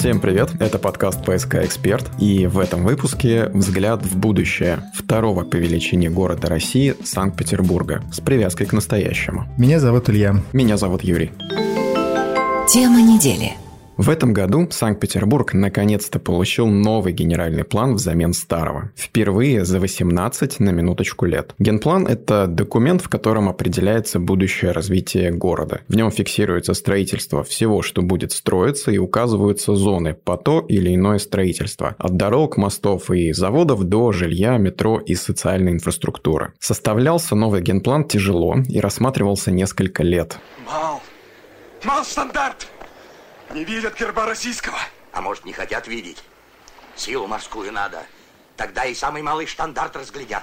Всем привет, это подкаст «ПСК Эксперт», и в этом выпуске взгляд в будущее второго по величине города России Санкт-Петербурга с привязкой к настоящему. Меня зовут Илья. Меня зовут Юрий. Тема недели – в этом году Санкт-Петербург наконец-то получил новый генеральный план взамен старого. Впервые за 18 на минуточку лет. Генплан – это документ, в котором определяется будущее развитие города. В нем фиксируется строительство всего, что будет строиться, и указываются зоны по то или иное строительство. От дорог, мостов и заводов до жилья, метро и социальной инфраструктуры. Составлялся новый генплан тяжело и рассматривался несколько лет. Мал! Мал стандарт! Не видят герба российского. А может, не хотят видеть? Силу морскую надо. Тогда и самый малый штандарт разглядят.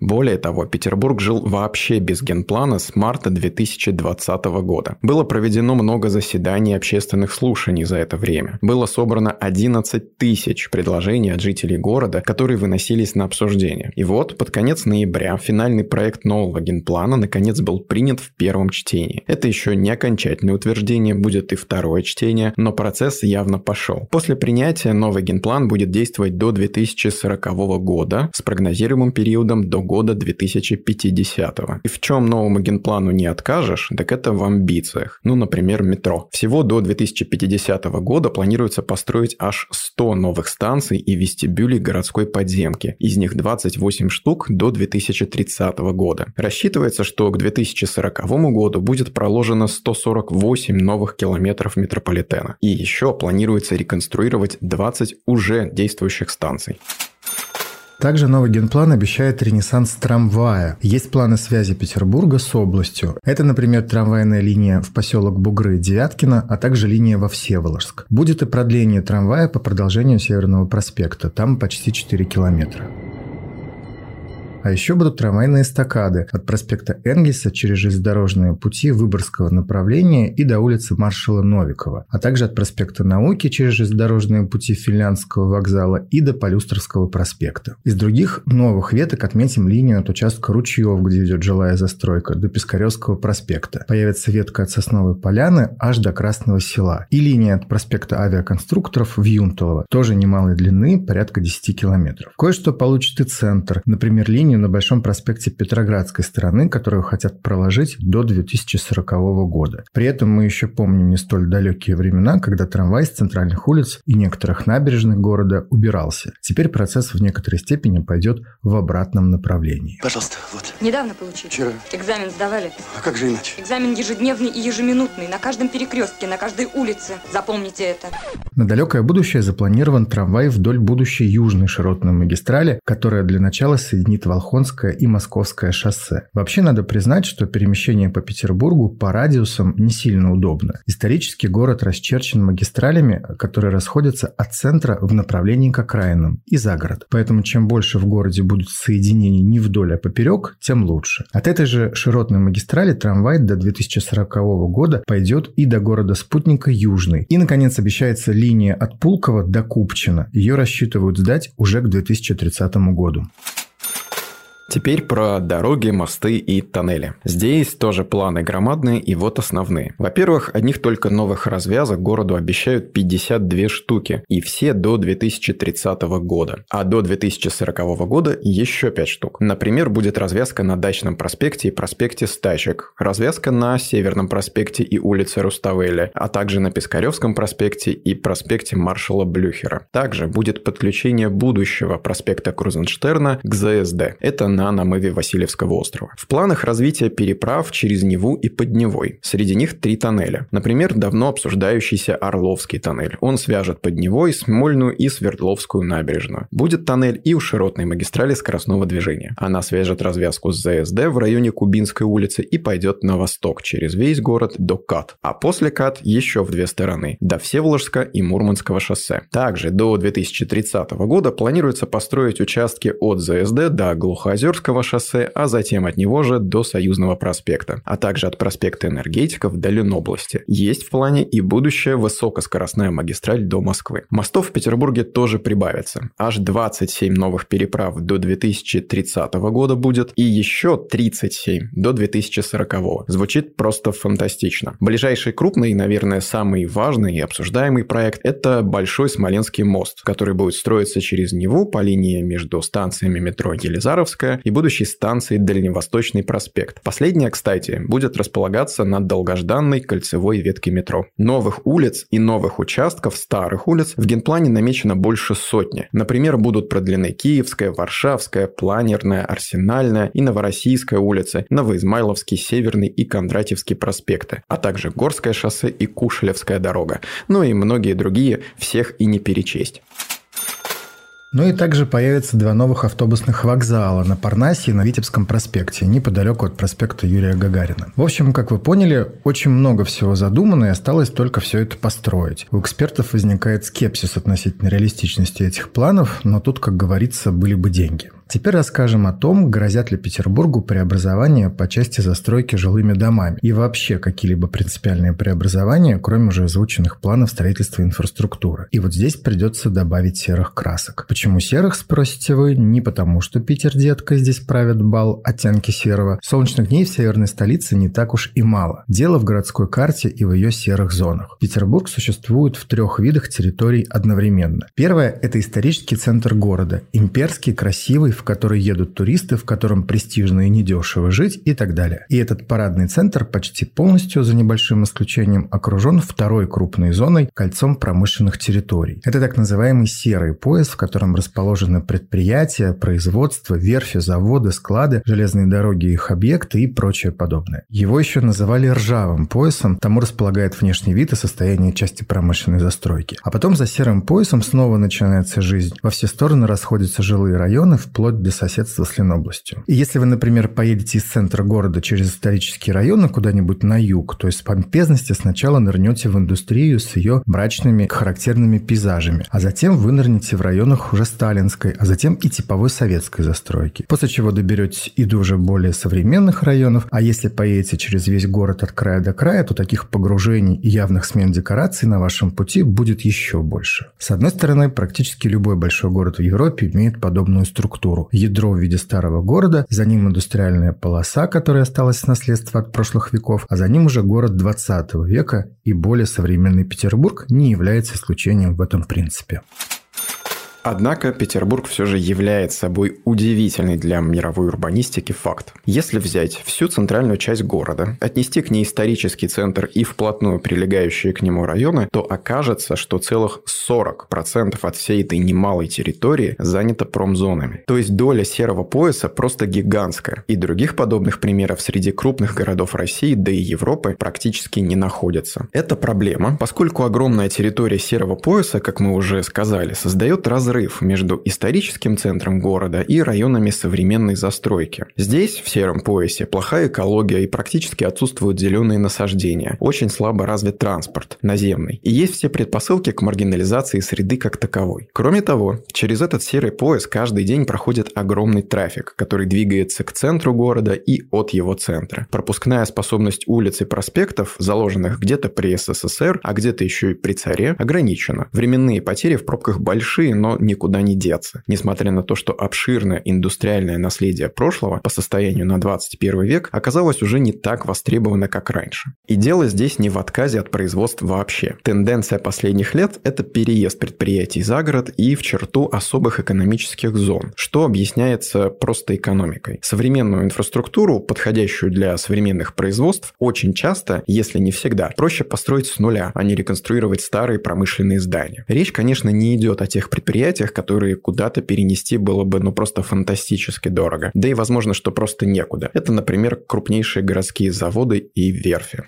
Более того, Петербург жил вообще без генплана с марта 2020 года. Было проведено много заседаний и общественных слушаний за это время. Было собрано 11 тысяч предложений от жителей города, которые выносились на обсуждение. И вот, под конец ноября финальный проект нового генплана наконец был принят в первом чтении. Это еще не окончательное утверждение, будет и второе чтение, но процесс явно пошел. После принятия новый генплан будет действовать до 2040 года с прогнозируемым периодом до года 2050. И в чем новому генплану не откажешь, так это в амбициях. Ну, например, метро. Всего до 2050 года планируется построить аж 100 новых станций и вестибюлей городской подземки. Из них 28 штук до 2030 года. Рассчитывается, что к 2040 году будет проложено 148 новых километров метрополитена. И еще планируется реконструировать 20 уже действующих станций. Также новый генплан обещает ренессанс трамвая. Есть планы связи Петербурга с областью. Это, например, трамвайная линия в поселок Бугры Девяткина, а также линия во Всеволожск. Будет и продление трамвая по продолжению Северного проспекта. Там почти 4 километра. А еще будут трамвайные эстакады от проспекта Энгельса через железнодорожные пути Выборгского направления и до улицы маршала Новикова, а также от проспекта Науки через железнодорожные пути Финляндского вокзала и до Полюстровского проспекта. Из других новых веток отметим линию от участка Ручьев, где идет жилая застройка, до Пискаревского проспекта. Появится ветка от Сосновой поляны аж до Красного села. И линия от проспекта авиаконструкторов в Юнтово, тоже немалой длины, порядка 10 километров. Кое-что получит и центр, например, линия линию на Большом проспекте Петроградской стороны, которую хотят проложить до 2040 года. При этом мы еще помним не столь далекие времена, когда трамвай с центральных улиц и некоторых набережных города убирался. Теперь процесс в некоторой степени пойдет в обратном направлении. Пожалуйста, вот. Недавно получили. Вчера. Экзамен сдавали. А как же иначе? Экзамен ежедневный и ежеминутный, на каждом перекрестке, на каждой улице. Запомните это. На далекое будущее запланирован трамвай вдоль будущей южной широтной магистрали, которая для начала соединит Волхов Волхонское и Московское шоссе. Вообще надо признать, что перемещение по Петербургу по радиусам не сильно удобно. Исторически город расчерчен магистралями, которые расходятся от центра в направлении к окраинам и за город. Поэтому чем больше в городе будет соединений не вдоль, а поперек, тем лучше. От этой же широтной магистрали трамвай до 2040 года пойдет и до города спутника Южный. И, наконец, обещается линия от Пулково до Купчино. Ее рассчитывают сдать уже к 2030 году. Теперь про дороги, мосты и тоннели. Здесь тоже планы громадные и вот основные. Во-первых, одних только новых развязок городу обещают 52 штуки, и все до 2030 года. А до 2040 года еще 5 штук. Например, будет развязка на Дачном проспекте и проспекте Стачек, развязка на Северном проспекте и улице Руставели, а также на Пискаревском проспекте и проспекте маршала Блюхера. Также будет подключение будущего проспекта Крузенштерна к ЗСД. Это на намыве Васильевского острова. В планах развития переправ через Неву и Подневой. Среди них три тоннеля. Например, давно обсуждающийся Орловский тоннель. Он свяжет Подневой, Смольную и Свердловскую набережную. Будет тоннель и у широтной магистрали скоростного движения. Она свяжет развязку с ЗСД в районе Кубинской улицы и пойдет на восток через весь город до КАТ. А после КАТ еще в две стороны – до Всеволожска и Мурманского шоссе. Также до 2030 года планируется построить участки от ЗСД до Глухозер Озерского шоссе, а затем от него же до Союзного проспекта, а также от проспекта Энергетиков до Ленобласти. Есть в плане и будущая высокоскоростная магистраль до Москвы. Мостов в Петербурге тоже прибавится. Аж 27 новых переправ до 2030 года будет и еще 37 до 2040. Звучит просто фантастично. Ближайший крупный, наверное, самый важный и обсуждаемый проект – это Большой Смоленский мост, который будет строиться через Неву по линии между станциями метро Елизаровская и будущей станцией Дальневосточный проспект. Последняя, кстати, будет располагаться на долгожданной кольцевой ветке метро. Новых улиц и новых участков старых улиц в генплане намечено больше сотни. Например, будут продлены Киевская, Варшавская, Планерная, Арсенальная и Новороссийская улицы, Новоизмайловский, Северный и Кондратьевский проспекты, а также Горское шоссе и Кушелевская дорога. Ну и многие другие, всех и не перечесть. Ну и также появятся два новых автобусных вокзала на Парнасе и на Витебском проспекте, неподалеку от проспекта Юрия Гагарина. В общем, как вы поняли, очень много всего задумано, и осталось только все это построить. У экспертов возникает скепсис относительно реалистичности этих планов, но тут, как говорится, были бы деньги. Теперь расскажем о том, грозят ли Петербургу преобразования по части застройки жилыми домами и вообще какие-либо принципиальные преобразования, кроме уже озвученных планов строительства инфраструктуры. И вот здесь придется добавить серых красок. Почему серых, спросите вы? Не потому, что Питер детка здесь правят бал оттенки серого. Солнечных дней в северной столице не так уж и мало. Дело в городской карте и в ее серых зонах. Петербург существует в трех видах территорий одновременно. Первое – это исторический центр города. Имперский, красивый, в который едут туристы, в котором престижно и недешево жить и так далее. И этот парадный центр почти полностью, за небольшим исключением, окружен второй крупной зоной – кольцом промышленных территорий. Это так называемый серый пояс, в котором расположены предприятия, производства, верфи, заводы, склады, железные дороги их объекты и прочее подобное. Его еще называли ржавым поясом, тому располагает внешний вид и состояние части промышленной застройки. А потом за серым поясом снова начинается жизнь. Во все стороны расходятся жилые районы, вплоть вплоть до соседства с Ленобластью. И если вы, например, поедете из центра города через исторические районы куда-нибудь на юг, то есть помпезности сначала нырнете в индустрию с ее мрачными характерными пейзажами, а затем вы нырнете в районах уже сталинской, а затем и типовой советской застройки. После чего доберетесь и до уже более современных районов, а если поедете через весь город от края до края, то таких погружений и явных смен декораций на вашем пути будет еще больше. С одной стороны, практически любой большой город в Европе имеет подобную структуру архитектуру. Ядро в виде старого города, за ним индустриальная полоса, которая осталась с наследства от прошлых веков, а за ним уже город 20 века и более современный Петербург не является исключением в этом принципе. Однако Петербург все же является собой удивительный для мировой урбанистики факт. Если взять всю центральную часть города, отнести к ней исторический центр и вплотную прилегающие к нему районы, то окажется, что целых 40% от всей этой немалой территории занято промзонами. То есть доля серого пояса просто гигантская. И других подобных примеров среди крупных городов России, да и Европы практически не находится. Это проблема, поскольку огромная территория серого пояса, как мы уже сказали, создает разрыв разрыв между историческим центром города и районами современной застройки. Здесь, в сером поясе, плохая экология и практически отсутствуют зеленые насаждения, очень слабо развит транспорт, наземный, и есть все предпосылки к маргинализации среды как таковой. Кроме того, через этот серый пояс каждый день проходит огромный трафик, который двигается к центру города и от его центра. Пропускная способность улиц и проспектов, заложенных где-то при СССР, а где-то еще и при царе, ограничена. Временные потери в пробках большие, но никуда не деться. Несмотря на то, что обширное индустриальное наследие прошлого по состоянию на 21 век оказалось уже не так востребовано, как раньше. И дело здесь не в отказе от производства вообще. Тенденция последних лет – это переезд предприятий за город и в черту особых экономических зон, что объясняется просто экономикой. Современную инфраструктуру, подходящую для современных производств, очень часто, если не всегда, проще построить с нуля, а не реконструировать старые промышленные здания. Речь, конечно, не идет о тех предприятиях, предприятиях, которые куда-то перенести было бы ну просто фантастически дорого. Да и возможно, что просто некуда. Это, например, крупнейшие городские заводы и верфи.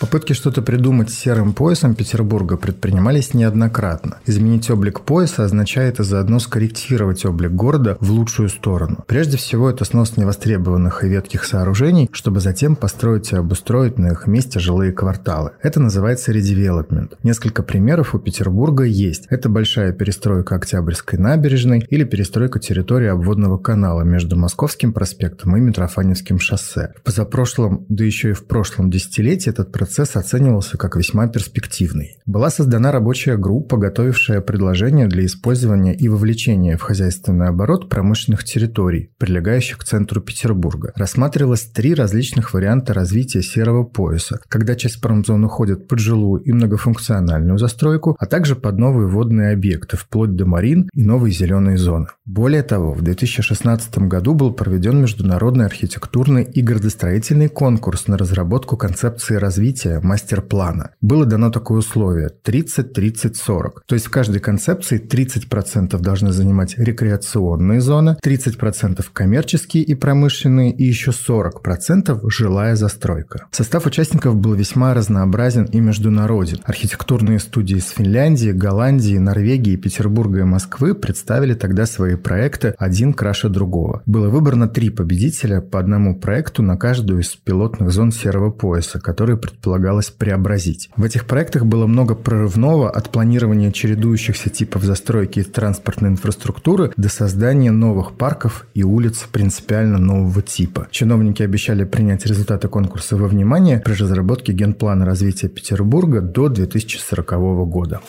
Попытки что-то придумать с серым поясом Петербурга предпринимались неоднократно. Изменить облик пояса означает и заодно скорректировать облик города в лучшую сторону. Прежде всего, это снос невостребованных и ветких сооружений, чтобы затем построить и обустроить на их месте жилые кварталы. Это называется редевелопмент. Несколько примеров у Петербурга есть. Это большая перестройка Октябрьской набережной или перестройка территории обводного канала между Московским проспектом и Митрофаневским шоссе. В позапрошлом, да еще и в прошлом десятилетии этот процесс процесс оценивался как весьма перспективный. Была создана рабочая группа, готовившая предложения для использования и вовлечения в хозяйственный оборот промышленных территорий, прилегающих к центру Петербурга. Рассматривалось три различных варианта развития серого пояса, когда часть промзон уходит под жилую и многофункциональную застройку, а также под новые водные объекты, вплоть до марин и новые зеленые зоны. Более того, в 2016 году был проведен международный архитектурный и градостроительный конкурс на разработку концепции развития развития мастер-плана. Было дано такое условие 30-30-40. То есть в каждой концепции 30% должны занимать рекреационные зоны, 30% коммерческие и промышленные и еще 40% жилая застройка. Состав участников был весьма разнообразен и международен. Архитектурные студии из Финляндии, Голландии, Норвегии, Петербурга и Москвы представили тогда свои проекты один краше другого. Было выбрано три победителя по одному проекту на каждую из пилотных зон серого пояса, которые предполагали предполагалось преобразить. В этих проектах было много прорывного от планирования чередующихся типов застройки и транспортной инфраструктуры до создания новых парков и улиц принципиально нового типа. Чиновники обещали принять результаты конкурса во внимание при разработке генплана развития Петербурга до 2040 года.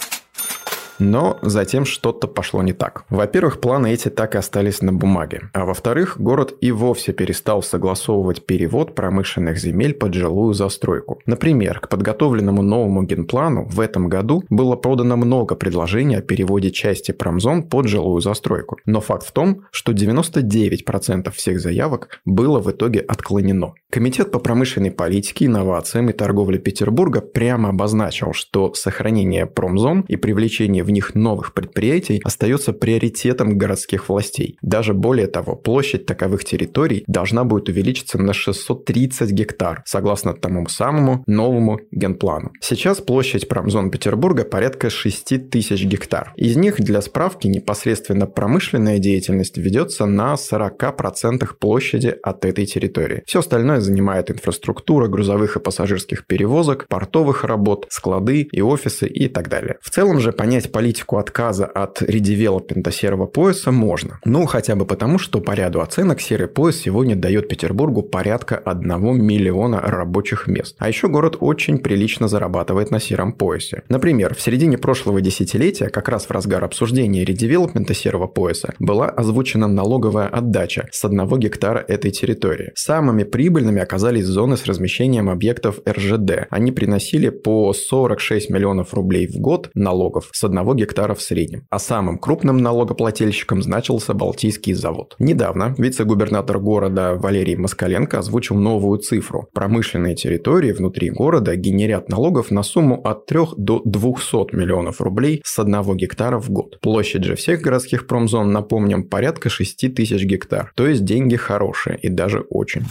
Но затем что-то пошло не так. Во-первых, планы эти так и остались на бумаге. А во-вторых, город и вовсе перестал согласовывать перевод промышленных земель под жилую застройку. Например, к подготовленному новому генплану в этом году было продано много предложений о переводе части промзон под жилую застройку. Но факт в том, что 99% всех заявок было в итоге отклонено. Комитет по промышленной политике, инновациям и торговле Петербурга прямо обозначил, что сохранение промзон и привлечение в них новых предприятий остается приоритетом городских властей. Даже более того, площадь таковых территорий должна будет увеличиться на 630 гектар, согласно тому самому новому генплану. Сейчас площадь промзон Петербурга порядка 6 тысяч гектар. Из них, для справки, непосредственно промышленная деятельность ведется на 40% площади от этой территории. Все остальное занимает инфраструктура грузовых и пассажирских перевозок, портовых работ, склады и офисы и так далее. В целом же понять политику отказа от редевелопмента серого пояса можно. Ну, хотя бы потому, что по ряду оценок серый пояс сегодня дает Петербургу порядка 1 миллиона рабочих мест. А еще город очень прилично зарабатывает на сером поясе. Например, в середине прошлого десятилетия, как раз в разгар обсуждения редевелопмента серого пояса, была озвучена налоговая отдача с 1 гектара этой территории. Самыми прибыльными оказались зоны с размещением объектов РЖД. Они приносили по 46 миллионов рублей в год налогов с 1 гектара в среднем. А самым крупным налогоплательщиком значился Балтийский завод. Недавно вице-губернатор города Валерий Москаленко озвучил новую цифру. Промышленные территории внутри города генерят налогов на сумму от 3 до 200 миллионов рублей с 1 гектара в год. Площадь же всех городских промзон, напомним, порядка 6 тысяч гектар. То есть деньги хорошие и даже очень.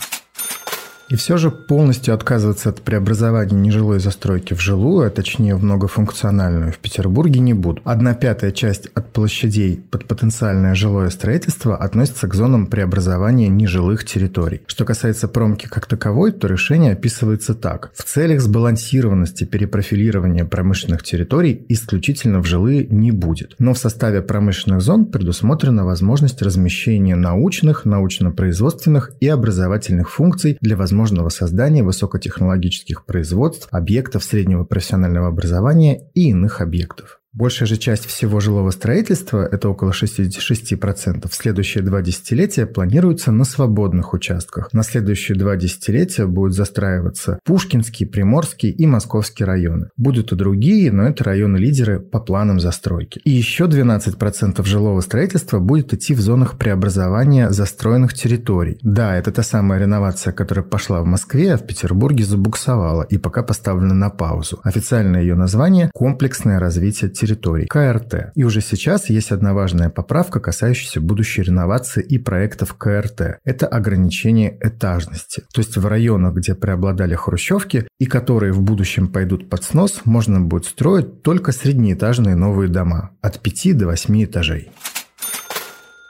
И все же полностью отказываться от преобразования нежилой застройки в жилую, а точнее в многофункциональную, в Петербурге не будут. Одна пятая часть от площадей под потенциальное жилое строительство относится к зонам преобразования нежилых территорий. Что касается промки как таковой, то решение описывается так. В целях сбалансированности перепрофилирования промышленных территорий исключительно в жилые не будет. Но в составе промышленных зон предусмотрена возможность размещения научных, научно-производственных и образовательных функций для возможности возможного создания высокотехнологических производств, объектов среднего профессионального образования и иных объектов. Большая же часть всего жилого строительства, это около 66%, в следующие два десятилетия планируется на свободных участках. На следующие два десятилетия будут застраиваться Пушкинский, Приморский и Московский районы. Будут и другие, но это районы-лидеры по планам застройки. И еще 12% жилого строительства будет идти в зонах преобразования застроенных территорий. Да, это та самая реновация, которая пошла в Москве, а в Петербурге забуксовала и пока поставлена на паузу. Официальное ее название – комплексное развитие территорий, КРТ. И уже сейчас есть одна важная поправка, касающаяся будущей реновации и проектов КРТ. Это ограничение этажности. То есть в районах, где преобладали хрущевки и которые в будущем пойдут под снос, можно будет строить только среднеэтажные новые дома от 5 до 8 этажей.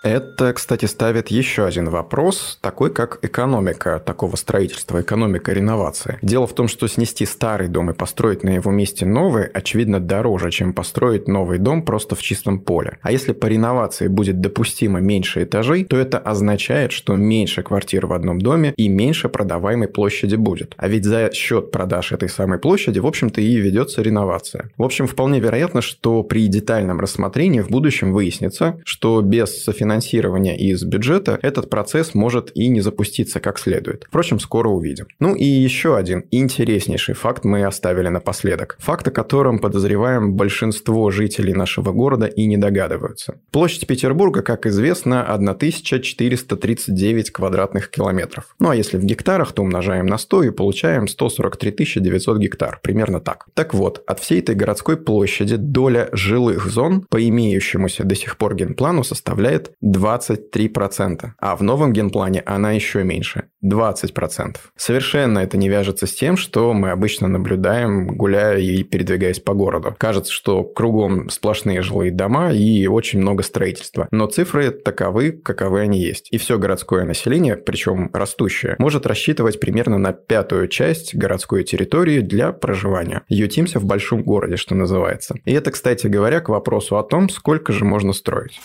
Это, кстати, ставит еще один вопрос, такой как экономика такого строительства, экономика реновации. Дело в том, что снести старый дом и построить на его месте новый, очевидно, дороже, чем построить новый дом просто в чистом поле. А если по реновации будет допустимо меньше этажей, то это означает, что меньше квартир в одном доме и меньше продаваемой площади будет. А ведь за счет продаж этой самой площади, в общем-то, и ведется реновация. В общем, вполне вероятно, что при детальном рассмотрении в будущем выяснится, что без софинансирования финансирования из бюджета, этот процесс может и не запуститься как следует. Впрочем, скоро увидим. Ну и еще один интереснейший факт мы оставили напоследок. Факт, о котором подозреваем большинство жителей нашего города и не догадываются. Площадь Петербурга, как известно, 1439 квадратных километров. Ну а если в гектарах, то умножаем на 100 и получаем 143 900 гектар. Примерно так. Так вот, от всей этой городской площади доля жилых зон по имеющемуся до сих пор генплану составляет 23%, а в новом генплане она еще меньше – 20%. Совершенно это не вяжется с тем, что мы обычно наблюдаем, гуляя и передвигаясь по городу. Кажется, что кругом сплошные жилые дома и очень много строительства. Но цифры таковы, каковы они есть. И все городское население, причем растущее, может рассчитывать примерно на пятую часть городской территории для проживания. Ютимся в большом городе, что называется. И это, кстати говоря, к вопросу о том, сколько же можно строить.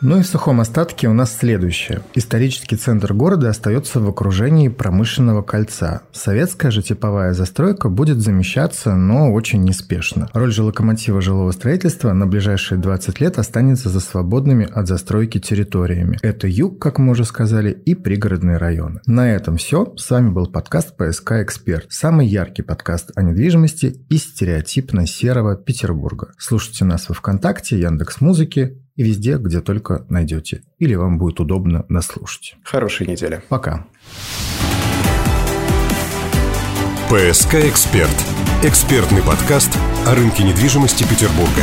Ну и в сухом остатке у нас следующее. Исторический центр города остается в окружении промышленного кольца. Советская же типовая застройка будет замещаться, но очень неспешно. Роль же локомотива жилого строительства на ближайшие 20 лет останется за свободными от застройки территориями. Это юг, как мы уже сказали, и пригородные районы. На этом все. С вами был подкаст «ПСК Эксперт». Самый яркий подкаст о недвижимости из стереотипно серого Петербурга. Слушайте нас во Вконтакте, Яндекс Музыки и везде, где только найдете. Или вам будет удобно нас слушать. Хорошей недели. Пока. ПСК «Эксперт» – экспертный подкаст о рынке недвижимости Петербурга.